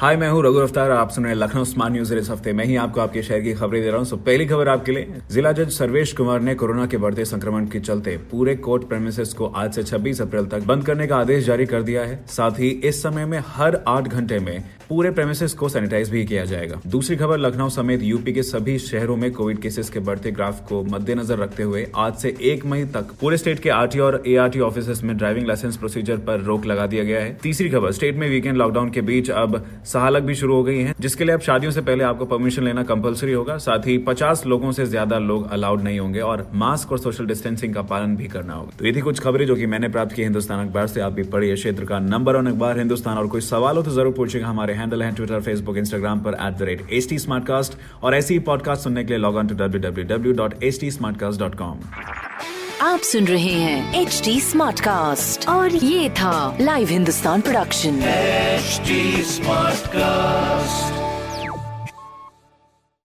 hi मैं हूँ रघु अफ्तार आप सुन रहे लखनऊ स्मार्ट न्यूज़ इस हफ़्ते। मैं ही आपको आपके शहर की खबरें दे रहा हूँ। सो पहली खबर आपके लिए। जिला जज सर्वेश कुमार ने कोरोना के बढ़ते संक्रमण के चलते पूरे कोर्ट प्रेमिसेस को आज से 26 अप्रैल तक बंद करने का आदेश जारी कर दिया है। साथ ही इस समय में हर आठ घंटे में पूरे प्रेमिसेस को सैनिटाइज भी किया जाएगा। दूसरी खबर, लखनऊ समेत यूपी के सभी शहरों में कोविड केसेस के बढ़ते ग्राफ को मद्देनजर रखते हुए आज से एक मई तक पूरे स्टेट के आरटी और एआरटी ऑफ़िस में ड्राइविंग लाइसेंस प्रोसीजर पर रोक लगा दिया गया है। तीसरी खबर स्टेट में वीकेंड लॉकडाउन के बीच अब सहालक भी शुरू हो गई है, जिसके लिए अब शादियों से पहले आपको परमिशन लेना कंपलसरी होगा। साथ ही पचास लोगों से ज़्यादा लोग अलाउड नहीं होंगे और मास्क और सोशल डिस्टेंसिंग का पालन भी करना होगा। तो ये थी कुछ खबरें जो कि मैंने प्राप्त की हिंदुस्तान अखबार से आप भी पढ़िए। क्षेत्र का नंबर वन अखबार, हिंदुस्तान। और कोई सवाल हो तो ज़रूर पूछेगा हमारे हैंडल है ट्विटर फेसबुक इंस्टाग्राम पर at the rate H T और ऐसी ही पॉडकास्ट सुनने के लिए log on to W W W dot H T dot com आप सुन रहे हैं एच टी स्मार्ट कास्ट और ये था live Hindustan production smart Smartcast.